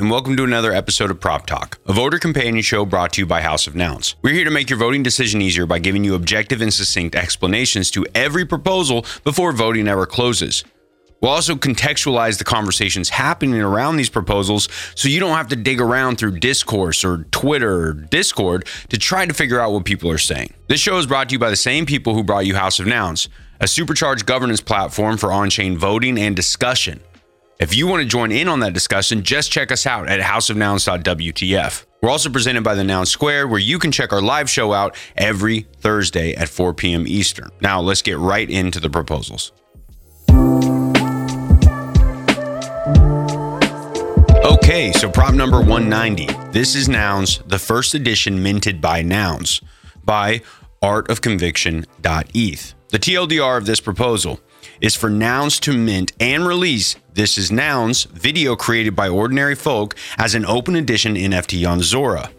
and welcome to another episode of Prop Talk, a voter companion show brought to you by House of Nouns. We're here to make your voting decision easier by giving you objective and succinct explanations to every proposal before voting ever closes. We'll also contextualize the conversations happening around these proposals so you don't have to dig around through discourse or Twitter or Discord to try to figure out what people are saying. This show is brought to you by the same people who brought you House of Nouns, a supercharged governance platform for on chain voting and discussion. If you want to join in on that discussion, just check us out at houseofnouns.wtf. We're also presented by the Noun Square, where you can check our live show out every Thursday at 4 p.m. Eastern. Now, let's get right into the proposals. Okay, so prop number 190. This is Nouns, the first edition minted by Nouns by artofconviction.eth. The TLDR of this proposal is for Nouns to mint and release This is Nouns video created by ordinary folk as an open edition NFT on Zora.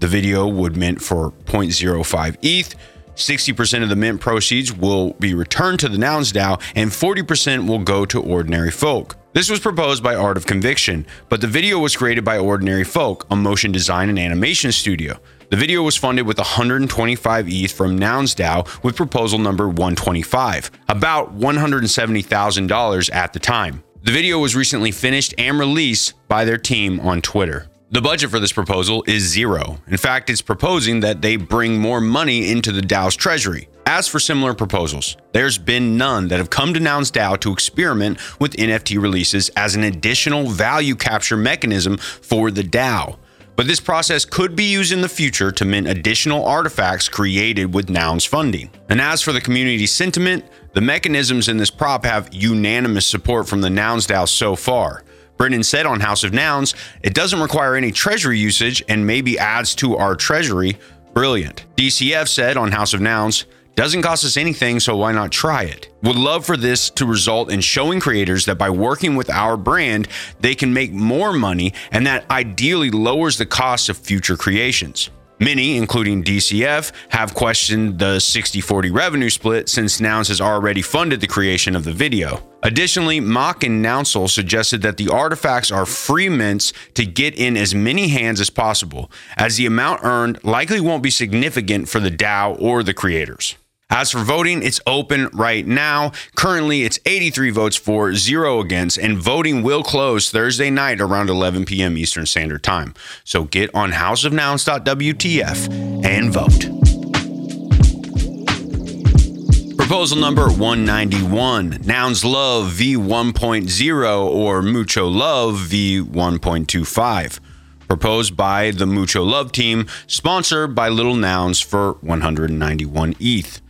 The video would mint for 0.05 ETH. 60% of the mint proceeds will be returned to the Nouns DAO, and 40% will go to ordinary folk. This was proposed by Art of Conviction, but the video was created by Ordinary Folk, a motion design and animation studio. The video was funded with 125 ETH from Nouns DAO with proposal number 125, about $170,000 at the time. The video was recently finished and released by their team on Twitter. The budget for this proposal is zero. In fact, it's proposing that they bring more money into the DAO's treasury. As for similar proposals, there's been none that have come to Nouns DAO to experiment with NFT releases as an additional value capture mechanism for the DAO. But this process could be used in the future to mint additional artifacts created with Nouns funding. And as for the community sentiment, the mechanisms in this prop have unanimous support from the Nouns DAO so far. Brendan said on House of Nouns, it doesn't require any treasury usage and maybe adds to our treasury. Brilliant. DCF said on House of Nouns, doesn't cost us anything, so why not try it? Would love for this to result in showing creators that by working with our brand, they can make more money and that ideally lowers the cost of future creations. Many, including DCF, have questioned the 60 40 revenue split since Nouns has already funded the creation of the video. Additionally, Mock and Nounsel suggested that the artifacts are free mints to get in as many hands as possible, as the amount earned likely won't be significant for the DAO or the creators. As for voting, it's open right now. Currently, it's 83 votes for, zero against, and voting will close Thursday night around 11 p.m. Eastern Standard Time. So get on houseofnouns.wtf and vote. Proposal number 191 Nouns Love V1.0 or Mucho Love V1.25. Proposed by the Mucho Love team, sponsored by Little Nouns for 191 ETH.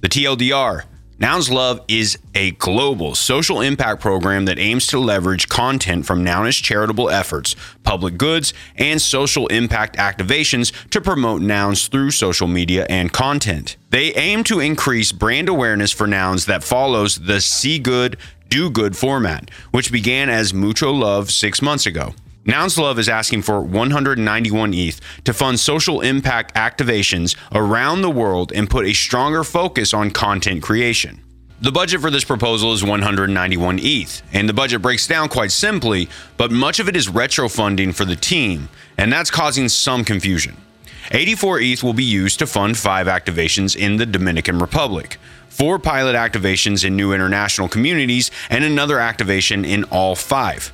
The TLDR Nouns Love is a global social impact program that aims to leverage content from Nounish charitable efforts, public goods, and social impact activations to promote Nouns through social media and content. They aim to increase brand awareness for Nouns that follows the See Good, Do Good format, which began as Mucho Love six months ago. Nouns Love is asking for 191 ETH to fund social impact activations around the world and put a stronger focus on content creation. The budget for this proposal is 191 ETH, and the budget breaks down quite simply, but much of it is retro funding for the team, and that's causing some confusion. 84 ETH will be used to fund five activations in the Dominican Republic, four pilot activations in new international communities, and another activation in all five.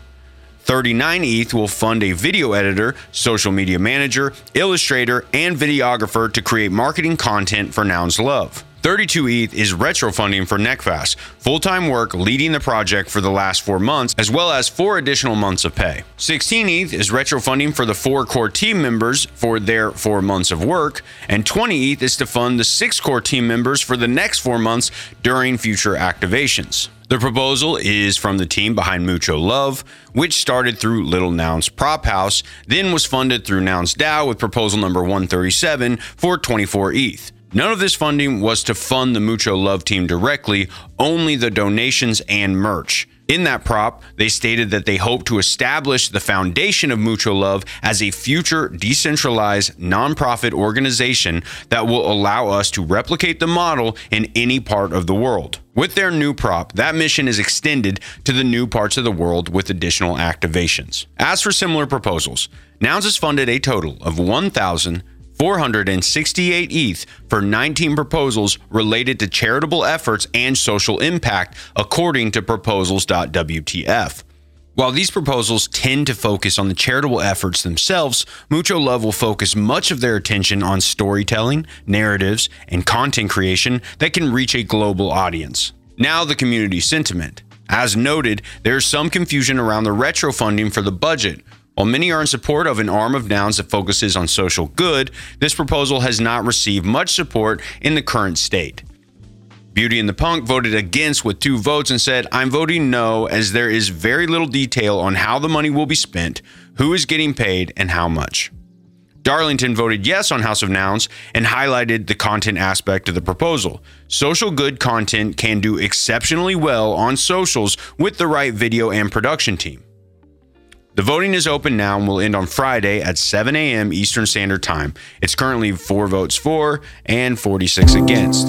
39 ETH will fund a video editor, social media manager, illustrator, and videographer to create marketing content for Nouns Love. 32 ETH is retro funding for Neckfast, full time work leading the project for the last four months, as well as four additional months of pay. 16 ETH is retro funding for the four core team members for their four months of work, and 20 ETH is to fund the six core team members for the next four months during future activations. The proposal is from the team behind Mucho Love, which started through Little Nouns Prop House, then was funded through Nouns DAO with proposal number 137 for 24 ETH. None of this funding was to fund the Mucho Love team directly, only the donations and merch. In that prop, they stated that they hope to establish the foundation of Mucho Love as a future decentralized nonprofit organization that will allow us to replicate the model in any part of the world. With their new prop, that mission is extended to the new parts of the world with additional activations. As for similar proposals, Nouns has funded a total of 1,000. 468 ETH for 19 proposals related to charitable efforts and social impact, according to proposals.wtf. While these proposals tend to focus on the charitable efforts themselves, Mucho Love will focus much of their attention on storytelling, narratives, and content creation that can reach a global audience. Now, the community sentiment. As noted, there is some confusion around the retro funding for the budget, while many are in support of an arm of nouns that focuses on social good, this proposal has not received much support in the current state. Beauty and the Punk voted against with two votes and said, I'm voting no, as there is very little detail on how the money will be spent, who is getting paid, and how much. Darlington voted yes on House of Nouns and highlighted the content aspect of the proposal. Social good content can do exceptionally well on socials with the right video and production team. The voting is open now and will end on Friday at 7 a.m. Eastern Standard Time. It's currently four votes for and 46 against.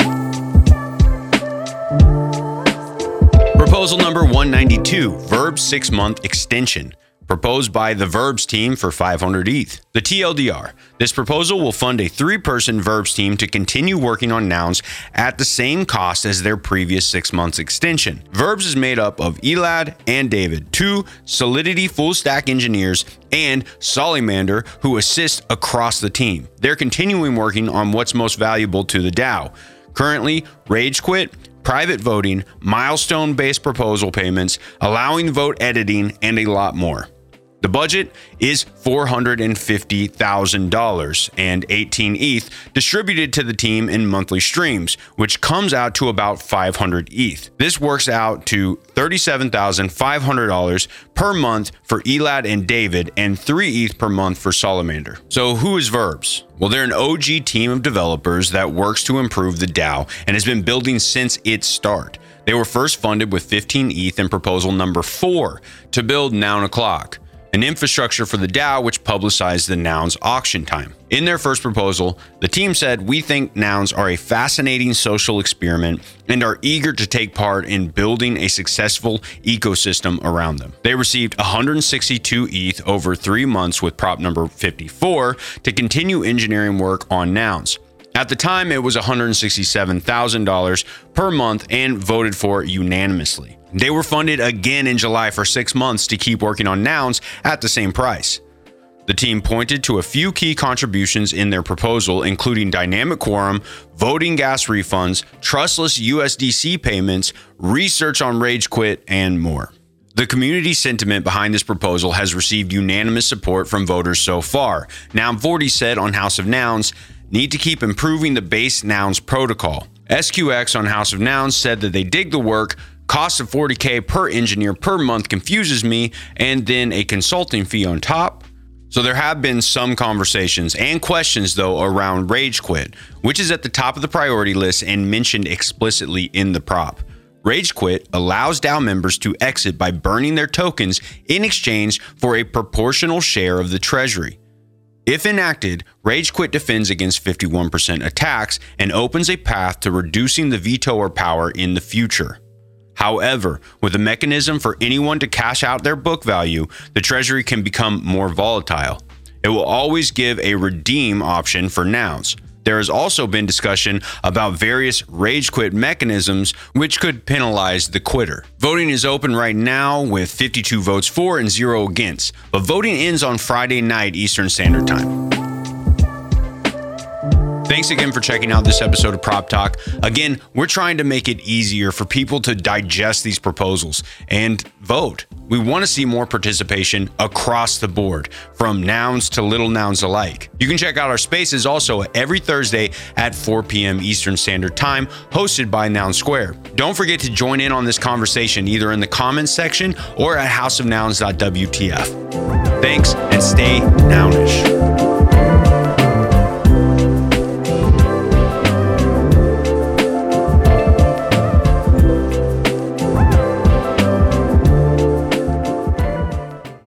Proposal number 192 Verb six month extension proposed by the Verbs team for 500 ETH. The TLDR. This proposal will fund a three person Verbs team to continue working on nouns at the same cost as their previous six months extension. Verbs is made up of Elad and David, two Solidity full stack engineers, and Solimander, who assist across the team. They're continuing working on what's most valuable to the DAO. Currently, Rage Quit, private voting, milestone based proposal payments, allowing vote editing, and a lot more. The budget is $450,000 and 18 ETH distributed to the team in monthly streams, which comes out to about 500 ETH. This works out to $37,500 per month for Elad and David and 3 ETH per month for Solimander. So, who is Verbs? Well, they're an OG team of developers that works to improve the DAO and has been building since its start. They were first funded with 15 ETH in proposal number 4 to build Noun O'Clock an infrastructure for the DAO which publicized the nouns auction time. In their first proposal, the team said, We think nouns are a fascinating social experiment and are eager to take part in building a successful ecosystem around them. They received 162 ETH over three months with prop number 54 to continue engineering work on nouns. At the time, it was $167,000 per month and voted for unanimously. They were funded again in July for six months to keep working on nouns at the same price. The team pointed to a few key contributions in their proposal, including dynamic quorum, voting gas refunds, trustless USDC payments, research on Rage Quit, and more. The community sentiment behind this proposal has received unanimous support from voters so far. Noun 40 said on House of Nouns, need to keep improving the base nouns protocol. SQX on House of Nouns said that they dig the work. Cost of 40K per engineer per month confuses me, and then a consulting fee on top. So there have been some conversations and questions, though, around Rage Quit, which is at the top of the priority list and mentioned explicitly in the prop. Rage Quit allows DAO members to exit by burning their tokens in exchange for a proportional share of the treasury. If enacted, Rage Quit defends against 51% attacks and opens a path to reducing the vetoer power in the future. However, with a mechanism for anyone to cash out their book value, the Treasury can become more volatile. It will always give a redeem option for nouns. There has also been discussion about various rage quit mechanisms which could penalize the quitter. Voting is open right now with 52 votes for and 0 against, but voting ends on Friday night Eastern Standard Time. Thanks again for checking out this episode of Prop Talk. Again, we're trying to make it easier for people to digest these proposals and vote. We want to see more participation across the board, from nouns to little nouns alike. You can check out our spaces also every Thursday at 4 p.m. Eastern Standard Time, hosted by Noun Square. Don't forget to join in on this conversation either in the comments section or at houseofnouns.wtf. Thanks and stay nounish.